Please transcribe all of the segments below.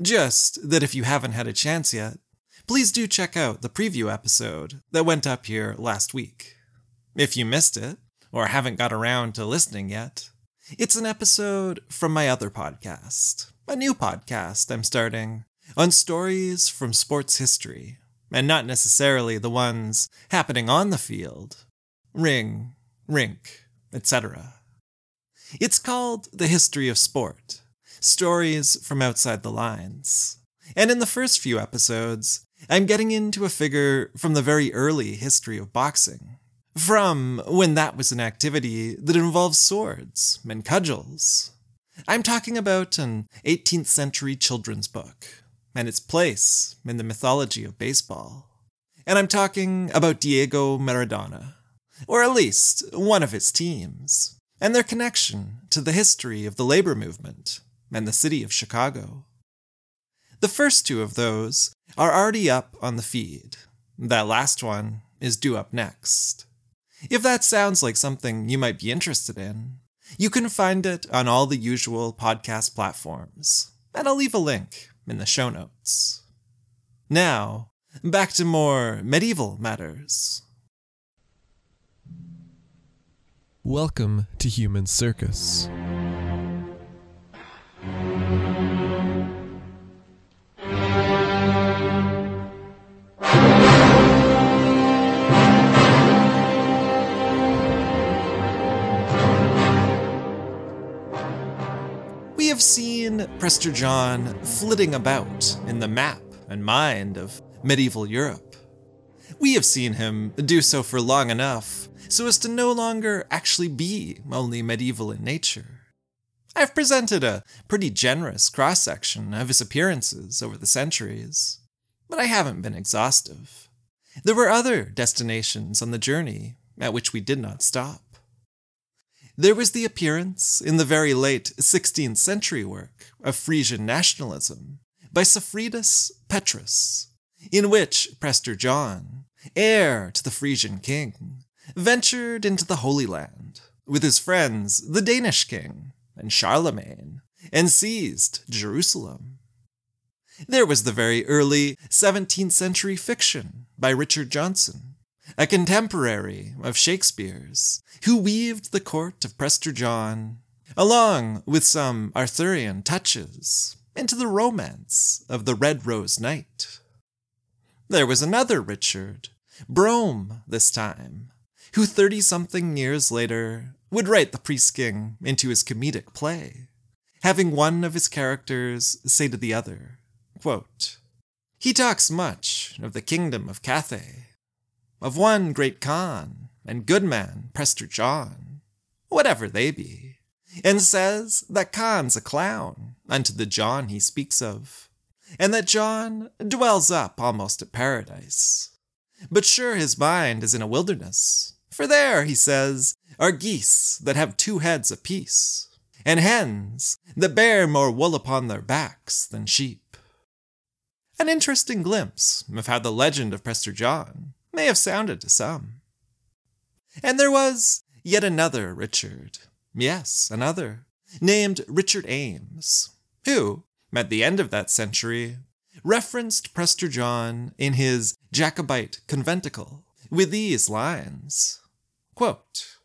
Just that if you haven't had a chance yet, please do check out the preview episode that went up here last week. If you missed it, or haven't got around to listening yet, it's an episode from my other podcast, a new podcast I'm starting on stories from sports history, and not necessarily the ones happening on the field, ring, rink, etc. It's called The History of Sport stories from outside the lines. And in the first few episodes, I'm getting into a figure from the very early history of boxing. From when that was an activity that involved swords and cudgels. I'm talking about an 18th century children's book and its place in the mythology of baseball. And I'm talking about Diego Maradona, or at least one of his teams, and their connection to the history of the labor movement and the city of Chicago. The first two of those are already up on the feed. That last one is due up next. If that sounds like something you might be interested in, you can find it on all the usual podcast platforms, and I'll leave a link in the show notes. Now, back to more medieval matters. Welcome to Human Circus. Have seen Prester John flitting about in the map and mind of medieval Europe. We have seen him do so for long enough so as to no longer actually be only medieval in nature. I've presented a pretty generous cross section of his appearances over the centuries, but I haven't been exhaustive. There were other destinations on the journey at which we did not stop. There was the appearance in the very late 16th century work of Frisian nationalism by Suffridus Petrus, in which Prester John, heir to the Frisian king, ventured into the Holy Land with his friends, the Danish king and Charlemagne, and seized Jerusalem. There was the very early 17th century fiction by Richard Johnson, a contemporary of Shakespeare's, who weaved the court of Prester John, along with some Arthurian touches, into the romance of the Red Rose Knight. There was another Richard, Brome this time, who 30 something years later would write the Priest King into his comedic play, having one of his characters say to the other, quote, He talks much of the kingdom of Cathay, of one great Khan and good man, Prester John, whatever they be, and says that Khan's a clown unto the John he speaks of, and that John dwells up almost at paradise. But sure his mind is in a wilderness, for there, he says, are geese that have two heads apiece, and hens that bear more wool upon their backs than sheep. An interesting glimpse of how the legend of Prester John may have sounded to some. And there was yet another Richard, yes, another, named Richard Ames, who, at the end of that century, referenced Prester John in his Jacobite conventicle with these lines quote,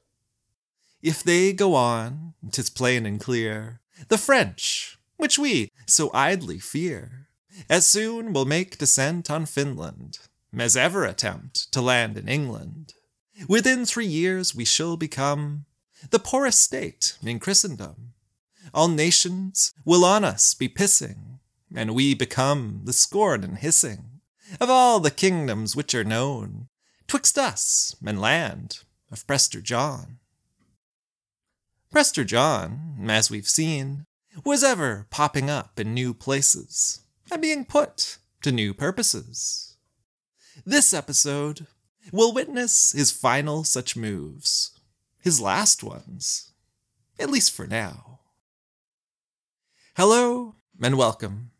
If they go on, 'tis plain and clear, the French, which we so idly fear, as soon will make descent on Finland as ever attempt to land in England. Within three years we shall become the poorest state in Christendom. All nations will on us be pissing, and we become the scorn and hissing of all the kingdoms which are known twixt us and land of Prester John. Prester John, as we've seen, was ever popping up in new places and being put to new purposes. This episode will witness his final such moves, his last ones, at least for now. Hello and welcome.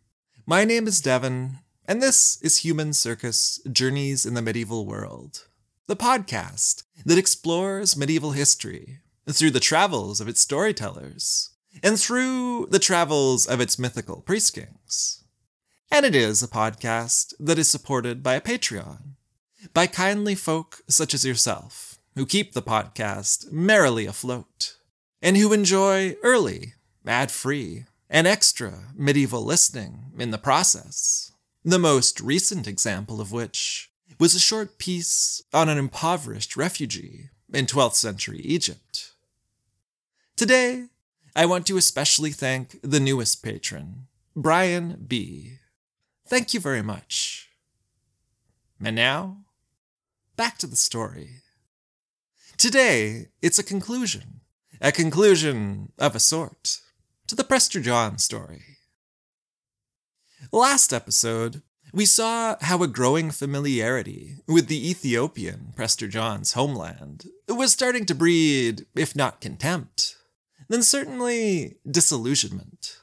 My name is Devon, and this is Human Circus Journeys in the Medieval World, the podcast that explores medieval history through the travels of its storytellers and through the travels of its mythical priest kings. And it is a podcast that is supported by a Patreon, by kindly folk such as yourself, who keep the podcast merrily afloat, and who enjoy early, ad free, and extra medieval listening in the process. The most recent example of which was a short piece on an impoverished refugee in 12th century Egypt. Today, I want to especially thank the newest patron, Brian B. Thank you very much. And now, back to the story. Today, it's a conclusion, a conclusion of a sort, to the Prester John story. Last episode, we saw how a growing familiarity with the Ethiopian Prester John's homeland was starting to breed, if not contempt, then certainly disillusionment.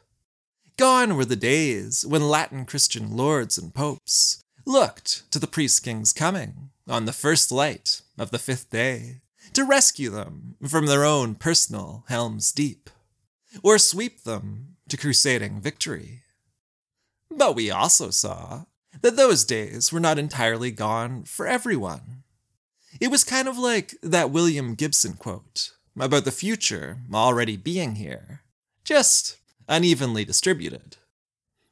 Gone were the days when Latin Christian lords and popes looked to the priest king's coming on the first light of the fifth day to rescue them from their own personal Helm's Deep, or sweep them to crusading victory. But we also saw that those days were not entirely gone for everyone. It was kind of like that William Gibson quote about the future already being here, just unevenly distributed.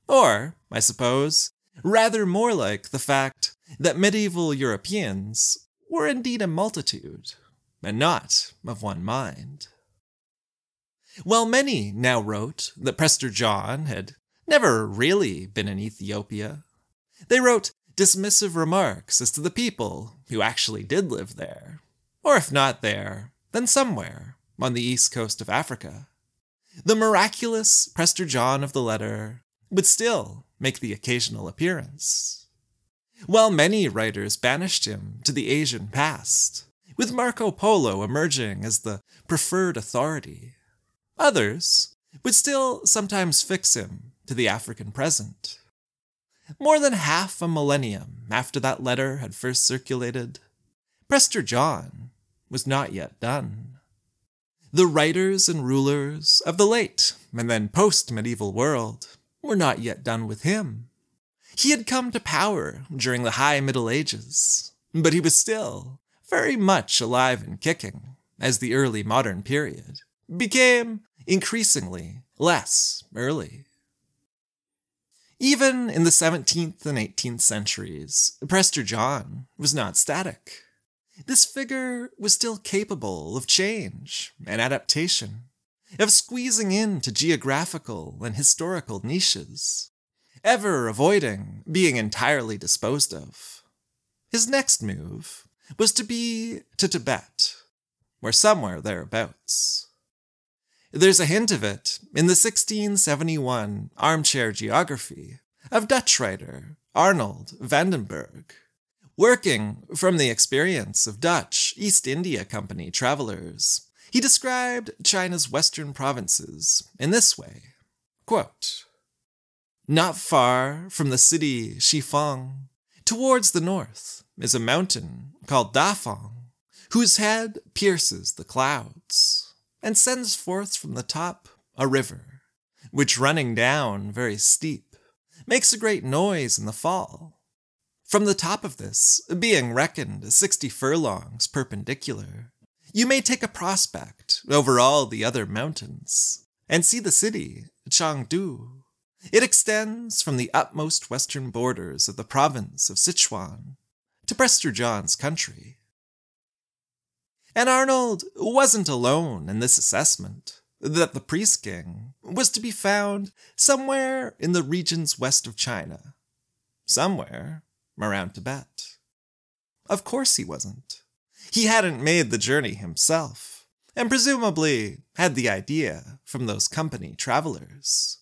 Or, I suppose, rather more like the fact that medieval Europeans were indeed a multitude, and not of one mind. While many now wrote that Prester John had never really been in Ethiopia, they wrote dismissive remarks as to the people who actually did live there, or if not there, then somewhere on the east coast of Africa. The miraculous Prester John of the letter would still make the occasional appearance. While many writers banished him to the Asian past, with Marco Polo emerging as the preferred authority, others would still sometimes fix him to the African present. More than half a millennium after that letter had first circulated, Prester John was not yet done. The writers and rulers of the late and then post medieval world were not yet done with him. He had come to power during the High Middle Ages, but he was still very much alive and kicking as the early modern period became increasingly less early. Even in the 17th and 18th centuries, Prester John was not static. This figure was still capable of change and adaptation, of squeezing into geographical and historical niches, ever avoiding being entirely disposed of. His next move was to be to Tibet, or somewhere thereabouts. There's a hint of it in the 1671 armchair geography of Dutch writer Arnold van den Berg. Working from the experience of Dutch East India Company travelers, he described China's western provinces in this way quote, Not far from the city Shifeng, towards the north, is a mountain called Dafeng, whose head pierces the clouds and sends forth from the top a river, which running down very steep, makes a great noise in the fall. From the top of this, being reckoned sixty furlongs perpendicular, you may take a prospect over all the other mountains and see the city, Chengdu. It extends from the utmost western borders of the province of Sichuan to Prester John's country. And Arnold wasn't alone in this assessment that the priest king was to be found somewhere in the regions west of China, somewhere around Tibet. Of course he wasn't. He hadn't made the journey himself, and presumably had the idea from those company travelers.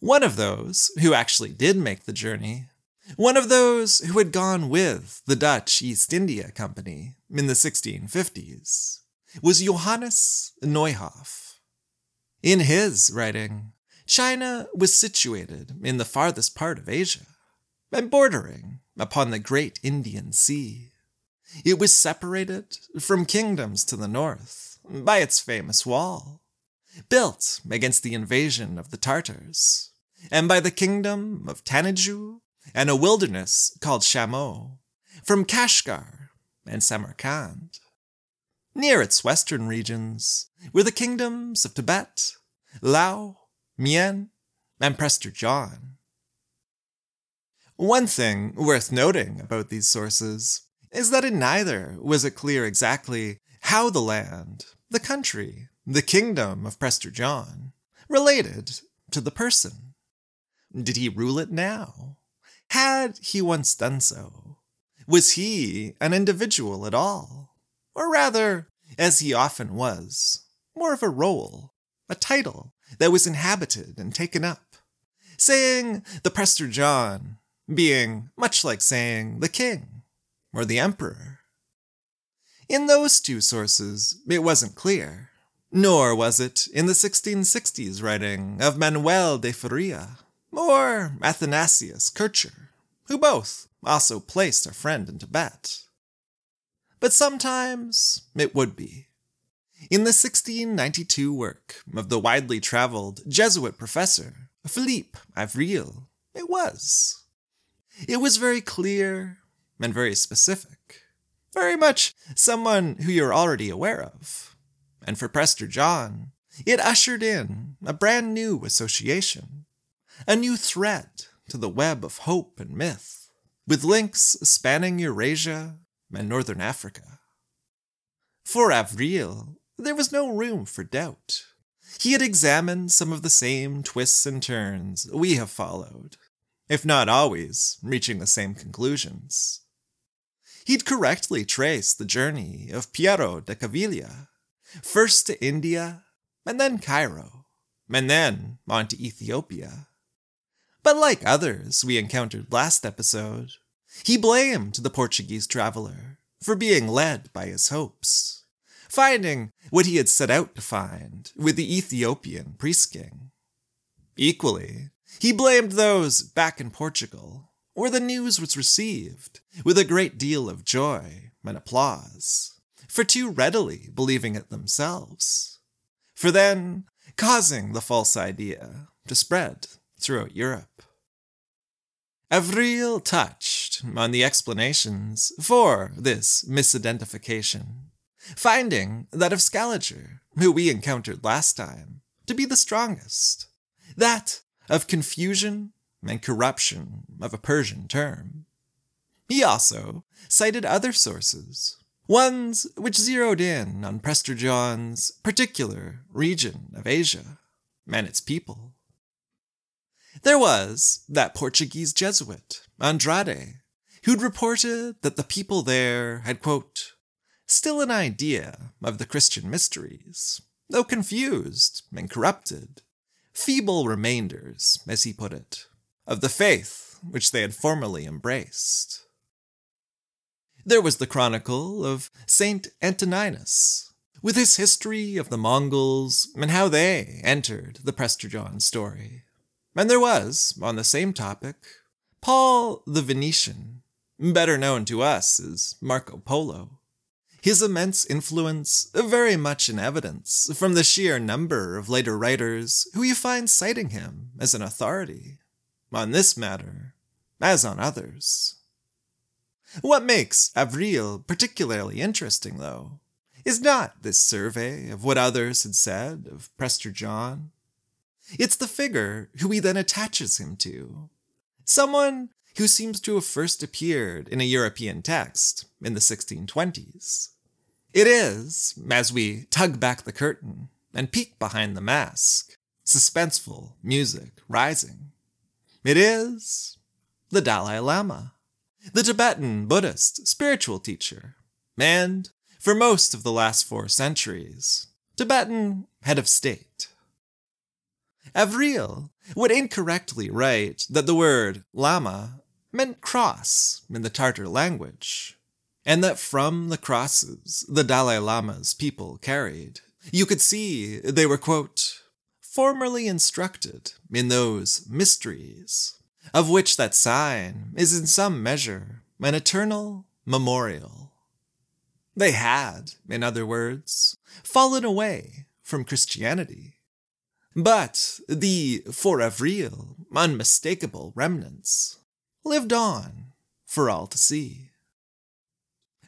One of those who actually did make the journey, one of those who had gone with the Dutch East India Company in the 1650s, was Johannes Nieuhof. In his writing, China was situated in the farthest part of Asia and bordering upon the great Indian Sea. It was separated from kingdoms to the north by its famous wall, built against the invasion of the Tartars, and by the kingdom of Taniju and a wilderness called Shamo, from Kashgar and Samarkand. Near its western regions were the kingdoms of Tibet, Lao, Mien, and Prester John. One thing worth noting about these sources is that in neither was it clear exactly how the land, the country, the kingdom of Prester John related to the person. Did he rule it now? Had he once done so? Was he an individual at all? Or rather, as he often was, more of a role, a title that was inhabited and taken up, saying the Prester John being much like saying the king or the emperor. In those two sources, it wasn't clear, nor was it in the 1660s writing of Manuel de Faria or Athanasius Kircher, who both also placed a friend in Tibet. But sometimes it would be. In the 1692 work of the widely traveled Jesuit professor Philippe Avril, it was. It was very clear and very specific. Very much someone who you're already aware of. And for Prester John, it ushered in a brand new association, a new thread to the web of hope and myth, with links spanning Eurasia and Northern Africa. For Avril, there was no room for doubt. He had examined some of the same twists and turns we have followed, if not always reaching the same conclusions he'd correctly traced the journey of Pero da Covilhã, first to India, and then Cairo, and then on to Ethiopia. But like others we encountered last episode, he blamed the Portuguese traveler for being led by his hopes, finding what he had set out to find with the Ethiopian priest king. Equally, he blamed those back in Portugal where the news was received with a great deal of joy and applause, for too readily believing it themselves, for then causing the false idea to spread throughout Europe. Avril touched on the explanations for this misidentification, finding that of Scaliger, who we encountered last time, to be the strongest, that of confusion and corruption of a Persian term. He also cited other sources, ones which zeroed in on Prester John's particular region of Asia and its people. There was that Portuguese Jesuit, Andrade, who'd reported that the people there had, quote, still an idea of the Christian mysteries, though confused and corrupted, feeble remainders, as he put it, of the faith which they had formerly embraced. There was the chronicle of Saint Antoninus, with his history of the Mongols and how they entered the Prester John story. And there was, on the same topic, Paul the Venetian, better known to us as Marco Polo. His immense influence very much in evidence from the sheer number of later writers who you find citing him as an authority on this matter, as on others. What makes Avril particularly interesting, though, is not this survey of what others had said of Prester John. It's the figure who he then attaches him to. Someone who seems to have first appeared in a European text in the 1620s. It is, as we tug back the curtain and peek behind the mask, suspenseful music rising. It is the Dalai Lama, the Tibetan Buddhist spiritual teacher, and, for most of the last four centuries, Tibetan head of state. Avril would incorrectly write that the word lama meant cross in the Tartar language, and that from the crosses the Dalai Lama's people carried, you could see they were, quote, formerly instructed in those mysteries, of which that sign is in some measure an eternal memorial. They had, in other words, fallen away from Christianity. But the for real, unmistakable remnants lived on for all to see.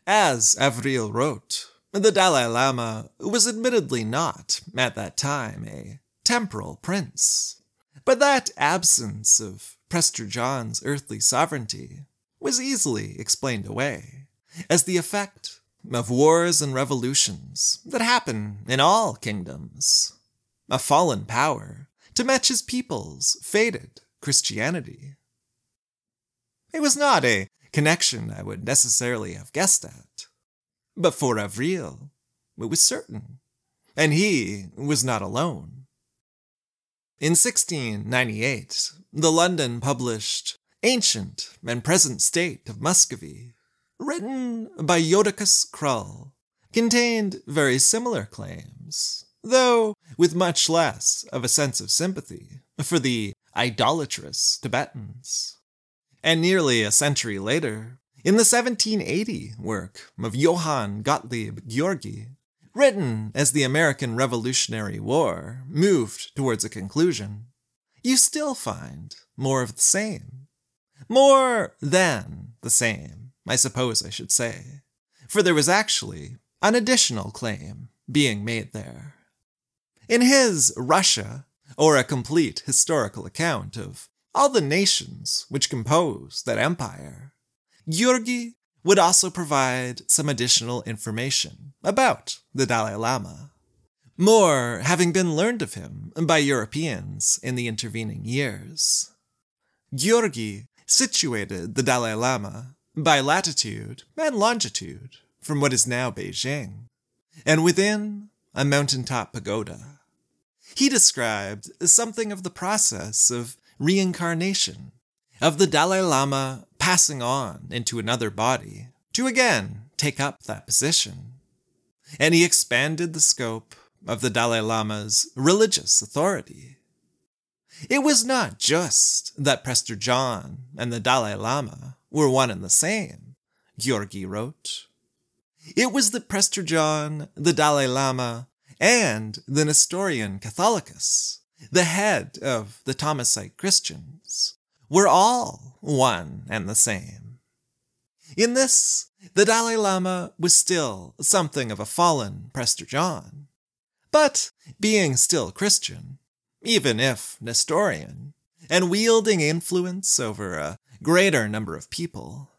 As Avril wrote, the Dalai Lama was admittedly not, at that time, a temporal prince, but that absence of Prester John's earthly sovereignty was easily explained away as the effect of wars and revolutions that happen in all kingdoms. A fallen power to match his people's faded Christianity. It was not a connection I would necessarily have guessed at. But for Avril, it was certain, and he was not alone. In 1698, the London published Ancient and Present State of Muscovy, written by Jodocus Crull, contained very similar claims, though with much less of a sense of sympathy for the idolatrous Tibetans. And nearly a century later, in the 1780 work of Johann Gottlieb Georgi, written as the American Revolutionary War moved towards a conclusion, you still find more of the same. More than the same, I suppose I should say, for there was actually an additional claim being made there. In his Russia, or a complete historical account of all the nations which compose that empire, Georgi would also provide some additional information about the Dalai Lama, more having been learned of him by Europeans in the intervening years. Georgi situated the Dalai Lama by latitude and longitude from what is now Beijing, and within a mountaintop pagoda. He described something of the process of reincarnation, of the Dalai Lama passing on into another body to again take up that position. And he expanded the scope of the Dalai Lama's religious authority. It was not just that Prester John and the Dalai Lama were one and the same, Georgi wrote. It was that Prester John, the Dalai Lama, and the Nestorian Catholicos, the head of the Thomasite Christians, were all one and the same. In this, the Dalai Lama was still something of a fallen Prester John, but being still Christian, even if Nestorian, and wielding influence over a greater number of people,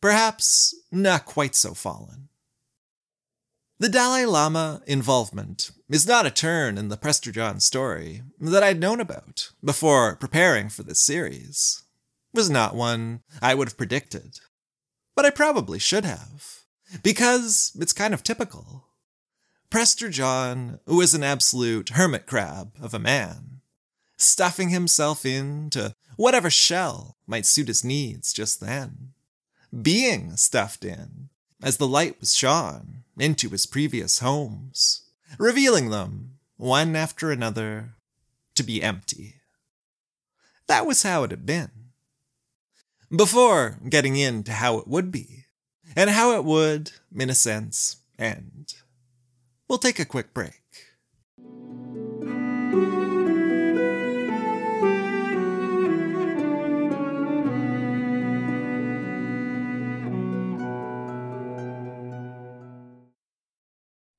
perhaps not quite so fallen. The Dalai Lama involvement is not a turn in the Prester John story that I'd known about before preparing for this series. It was not one I would have predicted. But I probably should have, because it's kind of typical. Prester John was an absolute hermit crab of a man, stuffing himself into whatever shell might suit his needs just then, being stuffed in as the light was shone into his previous homes, revealing them, one after another, to be empty. That was how it had been. Before getting into how it would be, and how it would, in a sense, end. We'll take a quick break.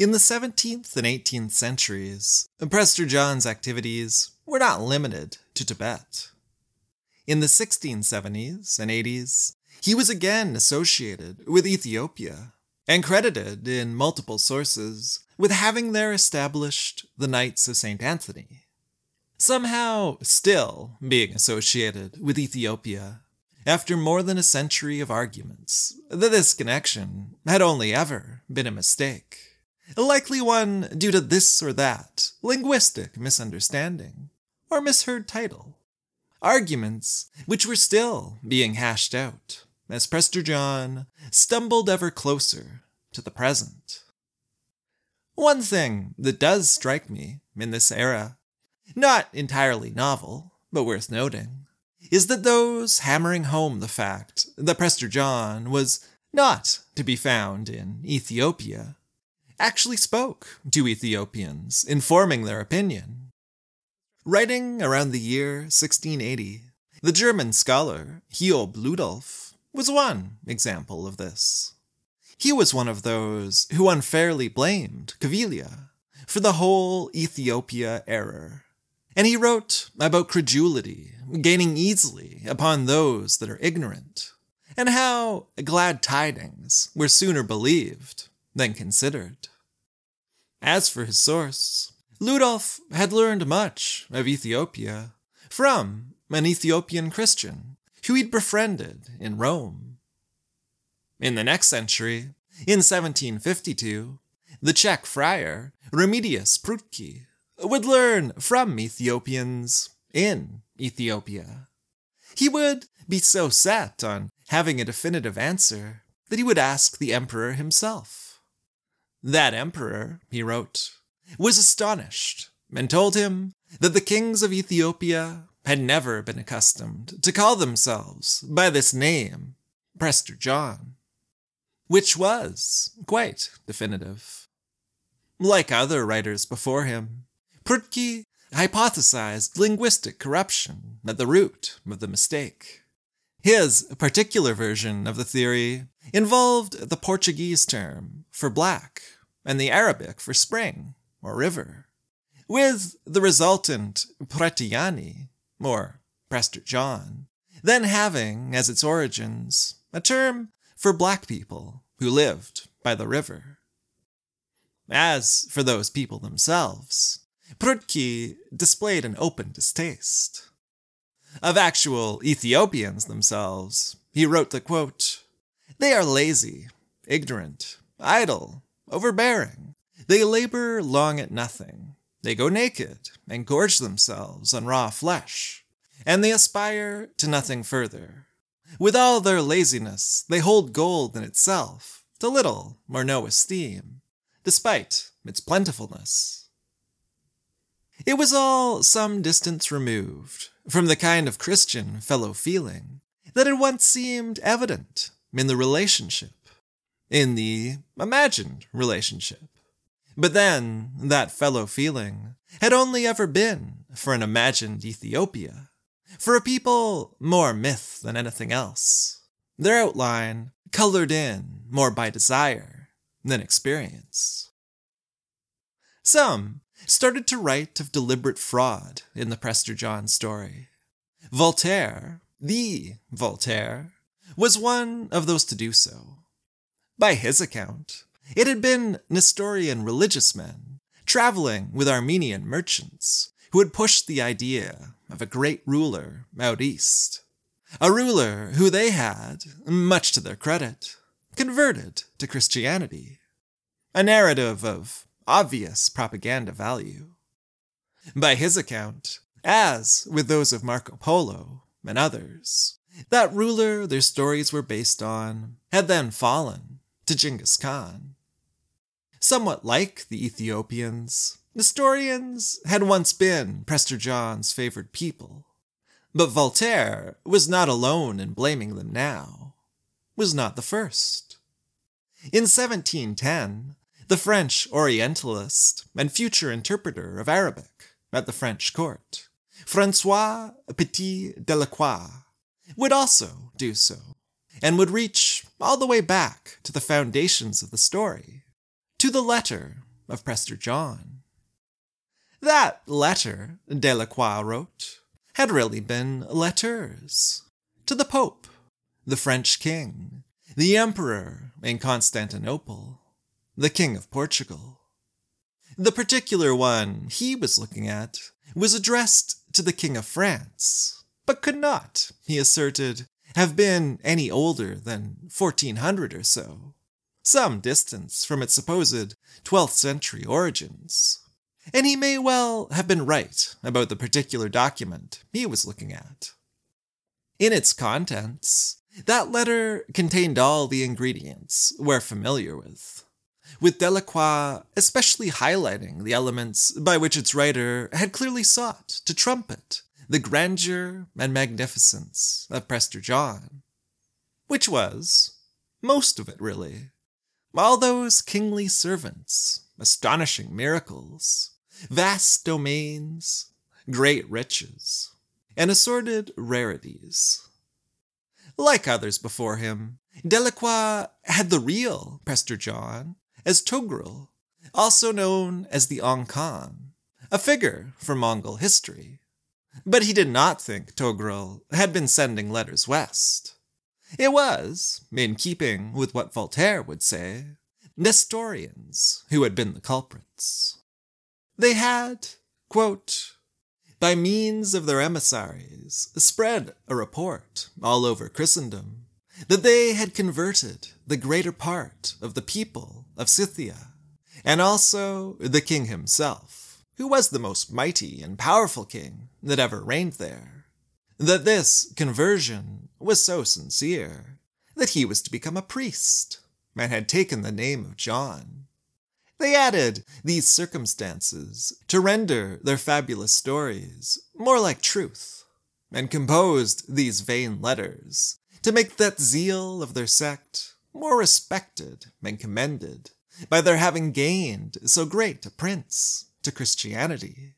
In the 17th and 18th centuries, Prester John's activities were not limited to Tibet. In the 1670s and 80s, he was again associated with Ethiopia and credited in multiple sources with having there established the Knights of St. Anthony. Somehow still being associated with Ethiopia after more than a century of arguments that this connection had only ever been a mistake, likely one due to this or that linguistic misunderstanding or misheard title. Arguments which were still being hashed out as Prester John stumbled ever closer to the present. One thing that does strike me in this era, not entirely novel, but worth noting, is that those hammering home the fact that Prester John was not to be found in Ethiopia actually spoke to Ethiopians, informing their opinion. Writing around the year 1680, the German scholar Hiob Ludolf was one example of this. He was one of those who unfairly blamed Covilhã for the whole Ethiopia error and he wrote about credulity gaining easily upon those that are ignorant, and how glad tidings were sooner believed than considered. As for his source, Ludolf had learned much of Ethiopia from an Ethiopian Christian who he'd befriended in Rome. In the next century, in 1752, the Czech friar Remigius Prutký would learn from Ethiopians in Ethiopia. He would be so set on having a definitive answer that he would ask the emperor himself. That emperor, he wrote, was astonished and told him that the kings of Ethiopia had never been accustomed to call themselves by this name, Prester John, which was quite definitive. Like other writers before him, Prutký hypothesized linguistic corruption at the root of the mistake. His particular version of the theory involved the Portuguese term for black and the Arabic for spring or river, with the resultant Pretiani, or Prester John, then having as its origins a term for black people who lived by the river. As for those people themselves, Prutký displayed an open distaste. Of actual Ethiopians themselves, he wrote the quote, They are lazy, ignorant, idle, overbearing. They labor long at nothing. They go naked and gorge themselves on raw flesh, and they aspire to nothing further. With all their laziness, they hold gold in itself to little or no esteem, despite its plentifulness. It was all some distance removed from the kind of Christian fellow feeling that had once seemed evident in the relationship, in the imagined relationship. But then, that fellow feeling had only ever been for an imagined Ethiopia, for a people more myth than anything else, their outline colored in more by desire than experience. Some started to write of deliberate fraud in the Prester John story. Voltaire, the Voltaire, was one of those to do so. By his account, it had been Nestorian religious men traveling with Armenian merchants who had pushed the idea of a great ruler out east. A ruler who they had, much to their credit, converted to Christianity. A narrative of obvious propaganda value. By his account, as with those of Marco Polo and others, that ruler their stories were based on had then fallen to Genghis Khan. Somewhat like the Ethiopians, Nestorians had once been Prester John's favored people, but Voltaire was not alone in blaming them now, was not the first. In 1710, the French Orientalist and future interpreter of Arabic at the French court, Francois Petit Delacroix, would also do so, and would reach all the way back to the foundations of the story, to the letter of Prester John. That letter, Delacroix wrote, had really been letters to the Pope, the French king, the Emperor in Constantinople, the King of Portugal. The particular one he was looking at was addressed to the King of France, but could not, he asserted, have been any older than 1400 or so, some distance from its supposed 12th century origins. And he may well have been right about the particular document he was looking at. In its contents, that letter contained all the ingredients we're familiar with, with Delacroix especially highlighting the elements by which its writer had clearly sought to trumpet the grandeur and magnificence of Prester John, which was, most of it really, all those kingly servants, astonishing miracles, vast domains, great riches, and assorted rarities. Like others before him, Delacroix had the real Prester John as Togrul, also known as the Ong Khan, a figure from Mongol history. But he did not think Togrul had been sending letters west. It was, in keeping with what Voltaire would say, Nestorians who had been the culprits. They had, quote, by means of their emissaries, spread a report all over Christendom that they had converted the greater part of the people of Scythia, and also the king himself, who was the most mighty and powerful king that ever reigned there, that this conversion was so sincere that he was to become a priest and had taken the name of John. They added these circumstances to render their fabulous stories more like truth, and composed these vain letters to make that zeal of their sect more respected and commended by their having gained so great a prince to Christianity.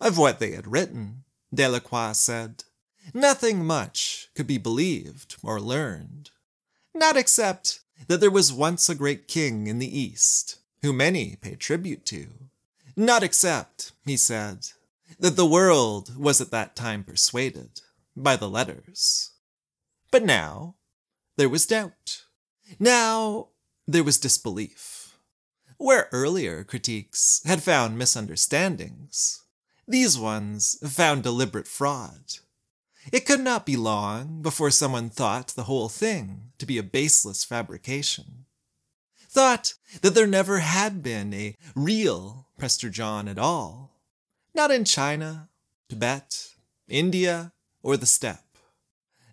Of what they had written, Delacroix said, nothing much could be believed or learned, not except that there was once a great king in the East, who many paid tribute to, not except, he said, that the world was at that time persuaded by the letters. But now there was doubt. Now there was disbelief. Where earlier critiques had found misunderstandings, these ones found deliberate fraud. It could not be long before someone thought the whole thing to be a baseless fabrication. Thought that there never had been a real Prester John at all. Not in China, Tibet, India, or the steppe.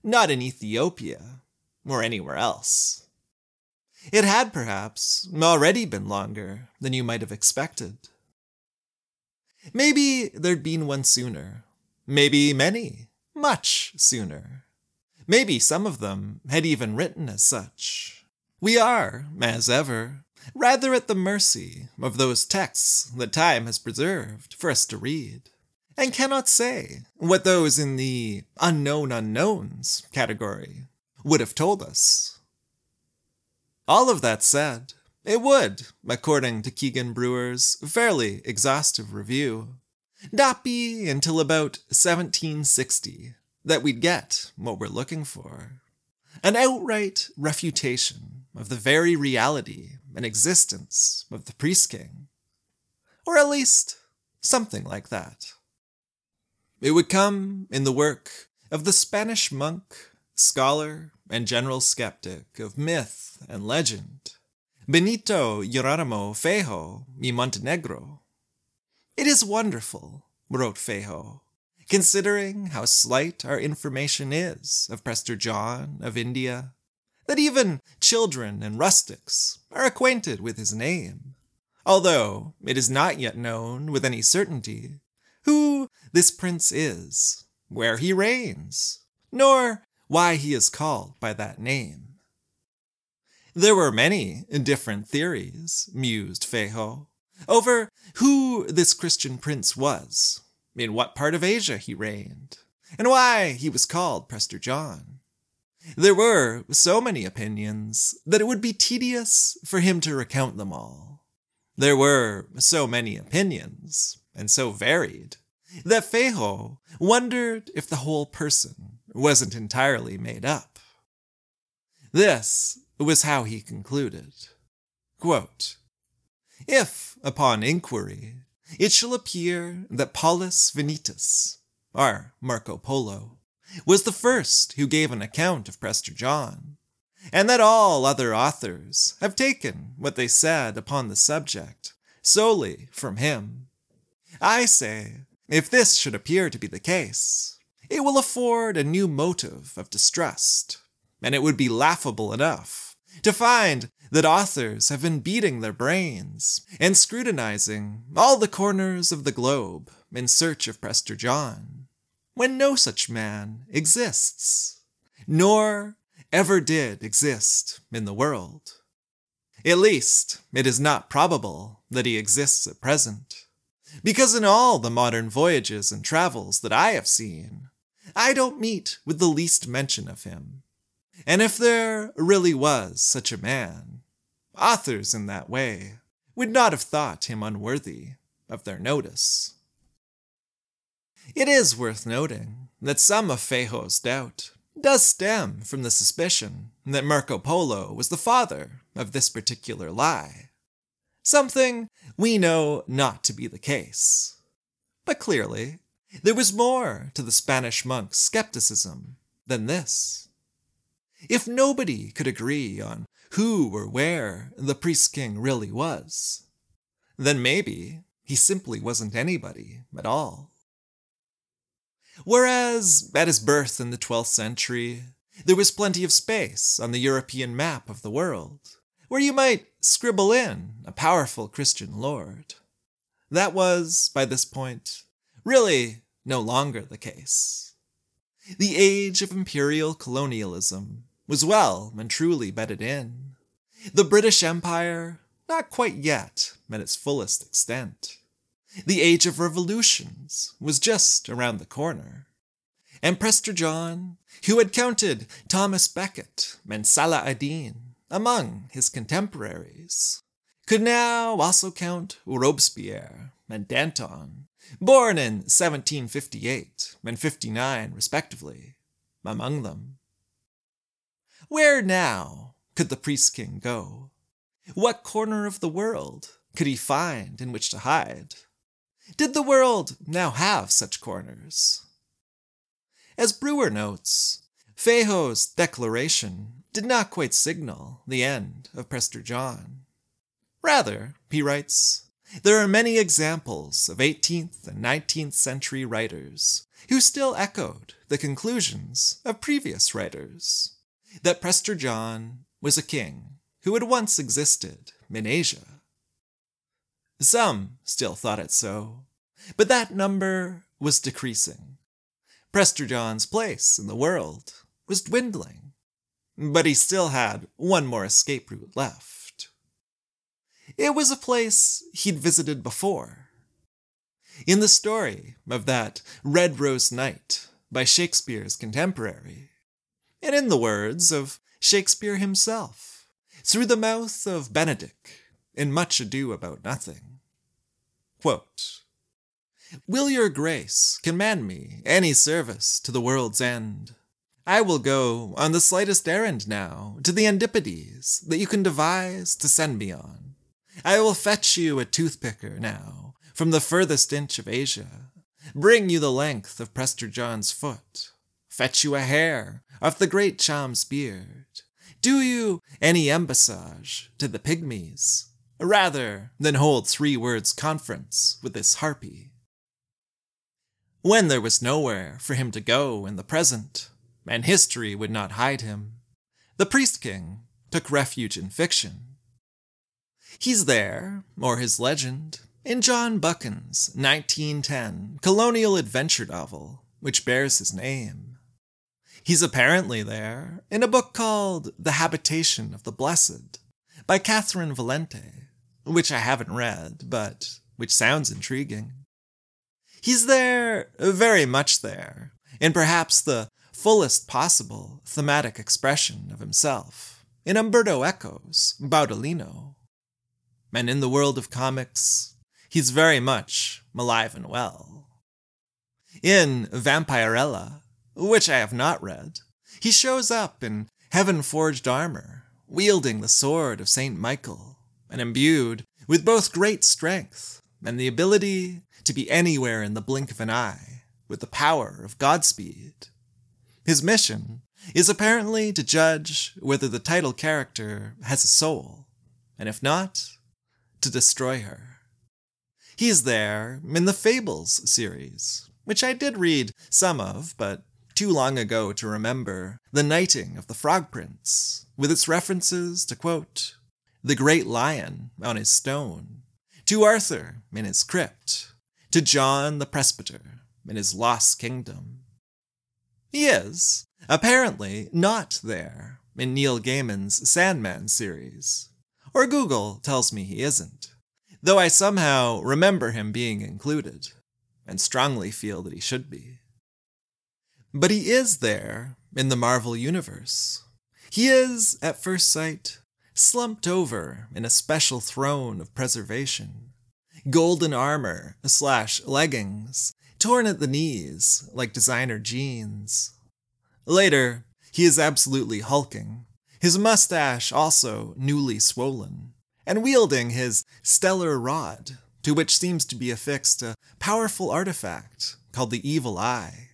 Not in Ethiopia, or anywhere else. It had perhaps already been longer than you might have expected. Maybe there'd been one sooner. Maybe many, much sooner. Maybe some of them had even written as such. We are, as ever, rather at the mercy of those texts that time has preserved for us to read, and cannot say what those in the unknown unknowns category would have told us. All of that said, it would, according to Keagan Brewer's fairly exhaustive review, not be until about 1760 that we'd get what we're looking for an outright refutation of the very reality and existence of the priest king. Or at least something like that. It would come in the work of the Spanish monk, scholar, and general skeptic of myth and legend, Benito Jeronimo Feijoo y Montenegro. It is wonderful, wrote Feijoo, considering how slight our information is of Prester John of India, that even children and rustics are acquainted with his name, although it is not yet known with any certainty who this prince is, where he reigns, nor why he is called by that name. There were many different theories, mused Feijoo, over who this Christian prince was, in what part of Asia he reigned, and why he was called Prester John. There were so many opinions that it would be tedious for him to recount them all. There were so many opinions, and so varied, that Feijoo wondered if the whole person wasn't entirely made up. This was how he concluded. Quote, if, upon inquiry, it shall appear that Paulus Venetus, or Marco Polo, was the first who gave an account of Prester John, and that all other authors have taken what they said upon the subject solely from him. I say, if this should appear to be the case, it will afford a new motive of distrust, and it would be laughable enough to find that authors have been beating their brains and scrutinizing all the corners of the globe in search of Prester John, when no such man exists, nor ever did exist in the world. At least, it is not probable that he exists at present, because in all the modern voyages and travels that I have seen, I don't meet with the least mention of him. And if there really was such a man, Authors in that way would not have thought him unworthy of their notice. It is worth noting that some of Feijoo's doubt does stem from the suspicion that Marco Polo was the father of this particular lie. Something we know not to be the case. But clearly, there was more to the Spanish monk's skepticism than this. If nobody could agree on who or where the priest king really was, then maybe he simply wasn't anybody at all. Whereas at his birth in the 12th century, there was plenty of space on the European map of the world where you might scribble in a powerful Christian lord. That was, by this point, really no longer the case. The age of imperial colonialism was well and truly bedded in. The British Empire, not quite yet at its fullest extent. The age of revolutions was just around the corner. And Prester John, who had counted Thomas Becket and Salah ad-Din among his contemporaries, could now also count Robespierre and Danton, born in 1758 and 59 respectively, among them. Where now could the priest king go? What corner of the world could he find in which to hide? Did the world now have such corners? As Brewer notes, Feijoo's declaration did not quite signal the end of Prester John. Rather, he writes, there are many examples of 18th and 19th century writers who still echoed the conclusions of previous writers that Prester John was a king who had once existed in Asia. Some still thought it so, but that number was decreasing. Prester John's place in the world was dwindling, but he still had one more escape route left. It was a place he'd visited before. In the story of that Red Rose Knight by Shakespeare's contemporary, and in the words of Shakespeare himself, through the mouth of Benedick in Much Ado About Nothing. Quote, Will your grace command me any service to the world's end? I will go on the slightest errand now to the Antipodes that you can devise to send me on. I will fetch you a toothpicker now from the furthest inch of Asia, bring you the length of Prester John's foot, fetch you a hair of the great Cham's beard? Do you any embassage to the pygmies, rather than hold three words conference with this harpy? When there was nowhere for him to go in the present, and history would not hide him, the priest king took refuge in fiction. He's there, or his legend, in John Buchan's 1910 colonial adventure novel, which bears his name. He's apparently there in a book called The Habitation of the Blessed by Catherine Valente, which I haven't read, but which sounds intriguing. He's there, very much there, in perhaps the fullest possible thematic expression of himself, in Umberto Eco's Baudolino. And in the world of comics, he's very much alive and well. In Vampirella, which I have not read, he shows up in heaven forged armor, wielding the sword of St. Michael, and imbued with both great strength and the ability to be anywhere in the blink of an eye with the power of Godspeed. His mission is apparently to judge whether the title character has a soul, and if not, to destroy her. He's there in the Fables series, which I did read some of, but too long ago to remember the knighting of the Frog Prince, with its references to, quote, the great lion on his stone, to Arthur in his crypt, to John the Presbyter in his lost kingdom. He is, apparently, not there in Neil Gaiman's Sandman series, or Google tells me he isn't, though I somehow remember him being included, and strongly feel that he should be. But he is there in the Marvel Universe. He is, at first sight, slumped over in a special throne of preservation golden armor slash leggings, torn at the knees like designer jeans. Later, he is absolutely hulking, his mustache also newly swollen, and wielding his stellar rod, to which seems to be affixed a powerful artifact called the Evil Eye.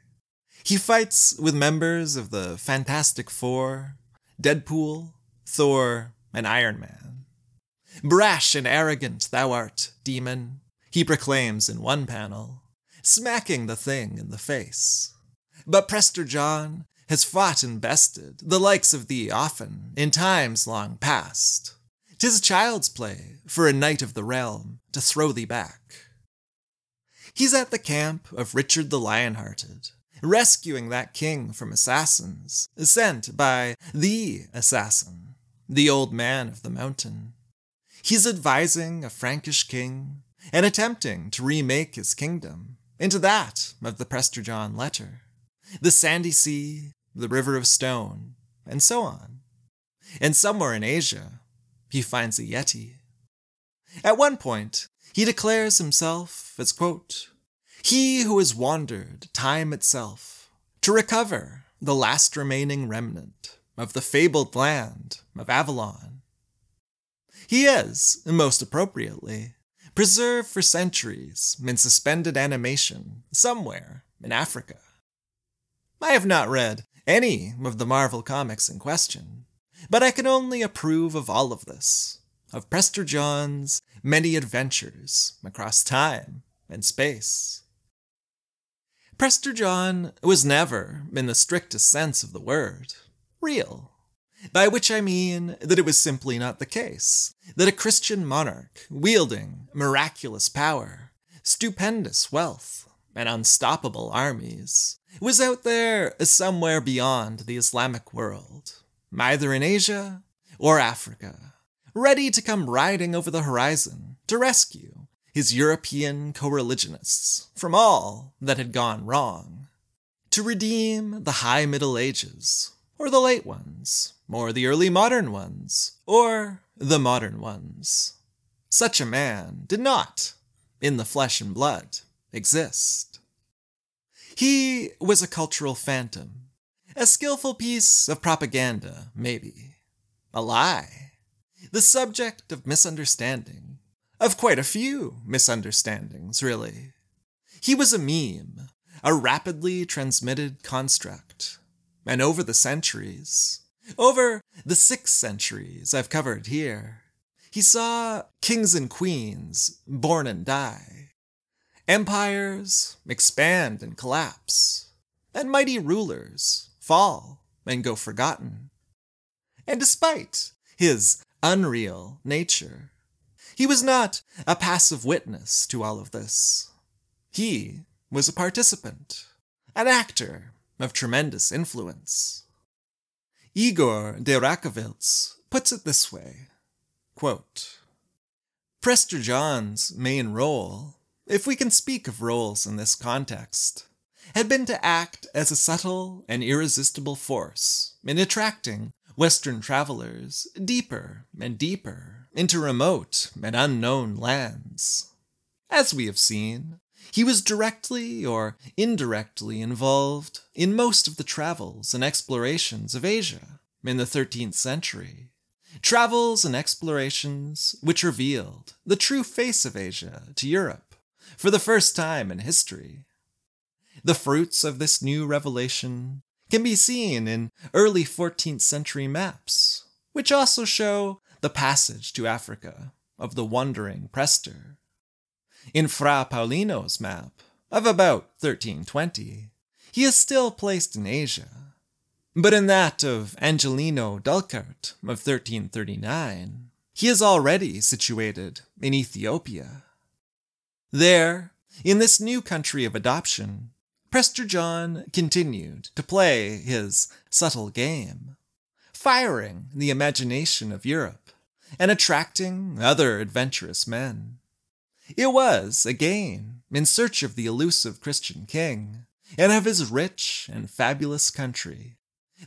He fights with members of the Fantastic Four, Deadpool, Thor, and Iron Man. Brash and arrogant thou art, demon, he proclaims in one panel, smacking the thing in the face. But Prester John has fought and bested the likes of thee often in times long past. Tis child's play for a knight of the realm to throw thee back. He's at the camp of Richard the Lionhearted, rescuing that king from assassins sent by the assassin, the old man of the mountain. He's advising a Frankish king and attempting to remake his kingdom into that of the Prester John letter, the sandy sea, the river of stone, and so on. And somewhere in Asia, he finds a Yeti. At one point, he declares himself as, quote, he who has wandered time itself to recover the last remaining remnant of the fabled land of Avalon he is, most appropriately, preserved for centuries in suspended animation somewhere in Africa. I have not read any of the Marvel comics in question, but I can only approve of all of this, of Prester John's many adventures across time and space. Prester John was never, in the strictest sense of the word, real. By which I mean that it was simply not the case that a Christian monarch, wielding miraculous power, stupendous wealth, and unstoppable armies, was out there somewhere beyond the Islamic world, either in Asia or Africa, ready to come riding over the horizon to rescue his European co religionists from all that had gone wrong, to redeem the High Middle Ages, or the late ones, or the early modern ones, or the modern ones. Such a man did not, in the flesh and blood, exist. He was a cultural phantom, a skillful piece of propaganda, maybe, a lie, the subject of misunderstanding, of quite a few misunderstandings, really. He was a meme, a rapidly transmitted construct, and over the centuries, over the six centuries I've covered here, he saw kings and queens born and die, empires expand and collapse, and mighty rulers fall and go forgotten. And despite his unreal nature, He was not a passive witness to all of this. He was a participant, an actor of tremendous influence. Igor de Rachewiltz puts it this way quote, Prester John's main role, if we can speak of roles in this context, had been to act as a subtle and irresistible force in attracting Western travelers deeper and deeper into remote and unknown lands. As we have seen, he was directly or indirectly involved in most of the travels and explorations of Asia in the 13th century. Travels and explorations which revealed the true face of Asia to Europe for the first time in history. The fruits of this new revelation can be seen in early 14th century maps, which also show the passage to Africa of the wandering Prester. In Fra Paolino's map of about 1320, he is still placed in Asia. But in that of Angelino Dulcert of 1339, he is already situated in Ethiopia. There, in this new country of adoption, Prester John continued to play his subtle game, firing the imagination of Europe and attracting other adventurous men. It was, again, in search of the elusive Christian king and of his rich and fabulous country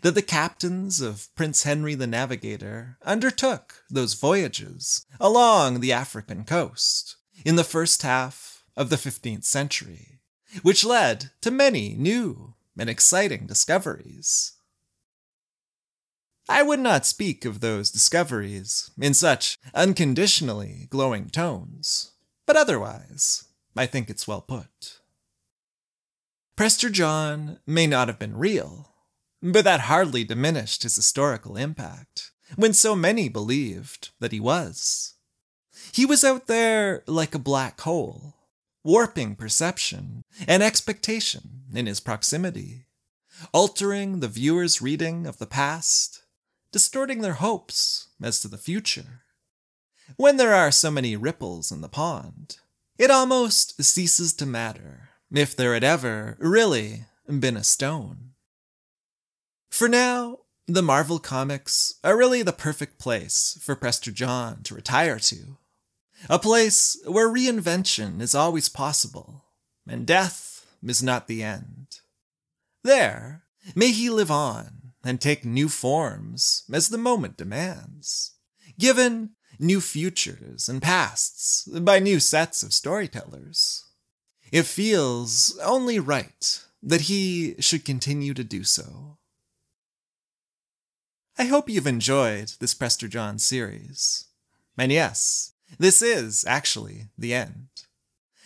that the captains of Prince Henry the Navigator undertook those voyages along the African coast in the first half of the 15th century which led to many new and exciting discoveries. I would not speak of those discoveries in such unconditionally glowing tones, but otherwise, I think it's well put. Prester John may not have been real, but that hardly diminished his historical impact when so many believed that he was. He was out there like a black hole, warping perception and expectation in his proximity, altering the viewer's reading of the past, distorting their hopes as to the future. When there are so many ripples in the pond, it almost ceases to matter if there had ever really been a stone. For now, the Marvel comics are really the perfect place for Prester John to retire to a place where reinvention is always possible, and death is not the end. There, may he live on and take new forms as the moment demands, given new futures and pasts by new sets of storytellers. It feels only right that he should continue to do so. I hope you've enjoyed this Prester John series. And yes, this is, actually, the end.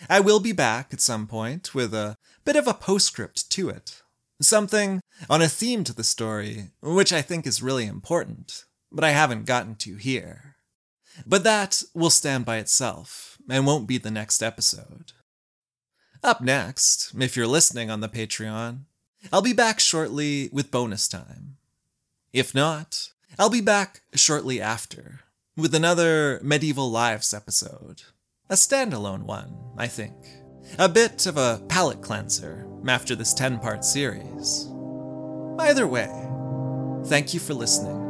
I will be back at some point with a bit of a postscript to it. Something on a theme to the story, which I think is really important, but I haven't gotten to here. But that will stand by itself and won't be the next episode. Up next, if you're listening on the Patreon, I'll be back shortly with bonus time. If not, I'll be back shortly after with another Medieval Lives episode. A standalone one, I think. A bit of a palate cleanser after this 10 part series. Either way, thank you for listening.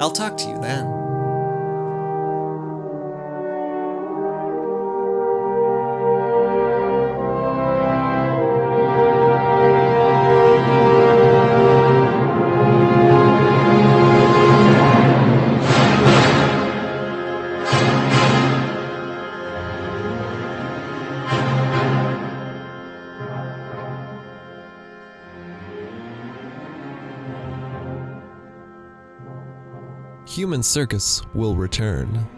I'll talk to you then. Human Circus will return.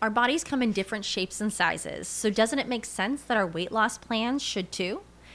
Our bodies come in different shapes and sizes, so doesn't it make sense that our weight loss plans should too?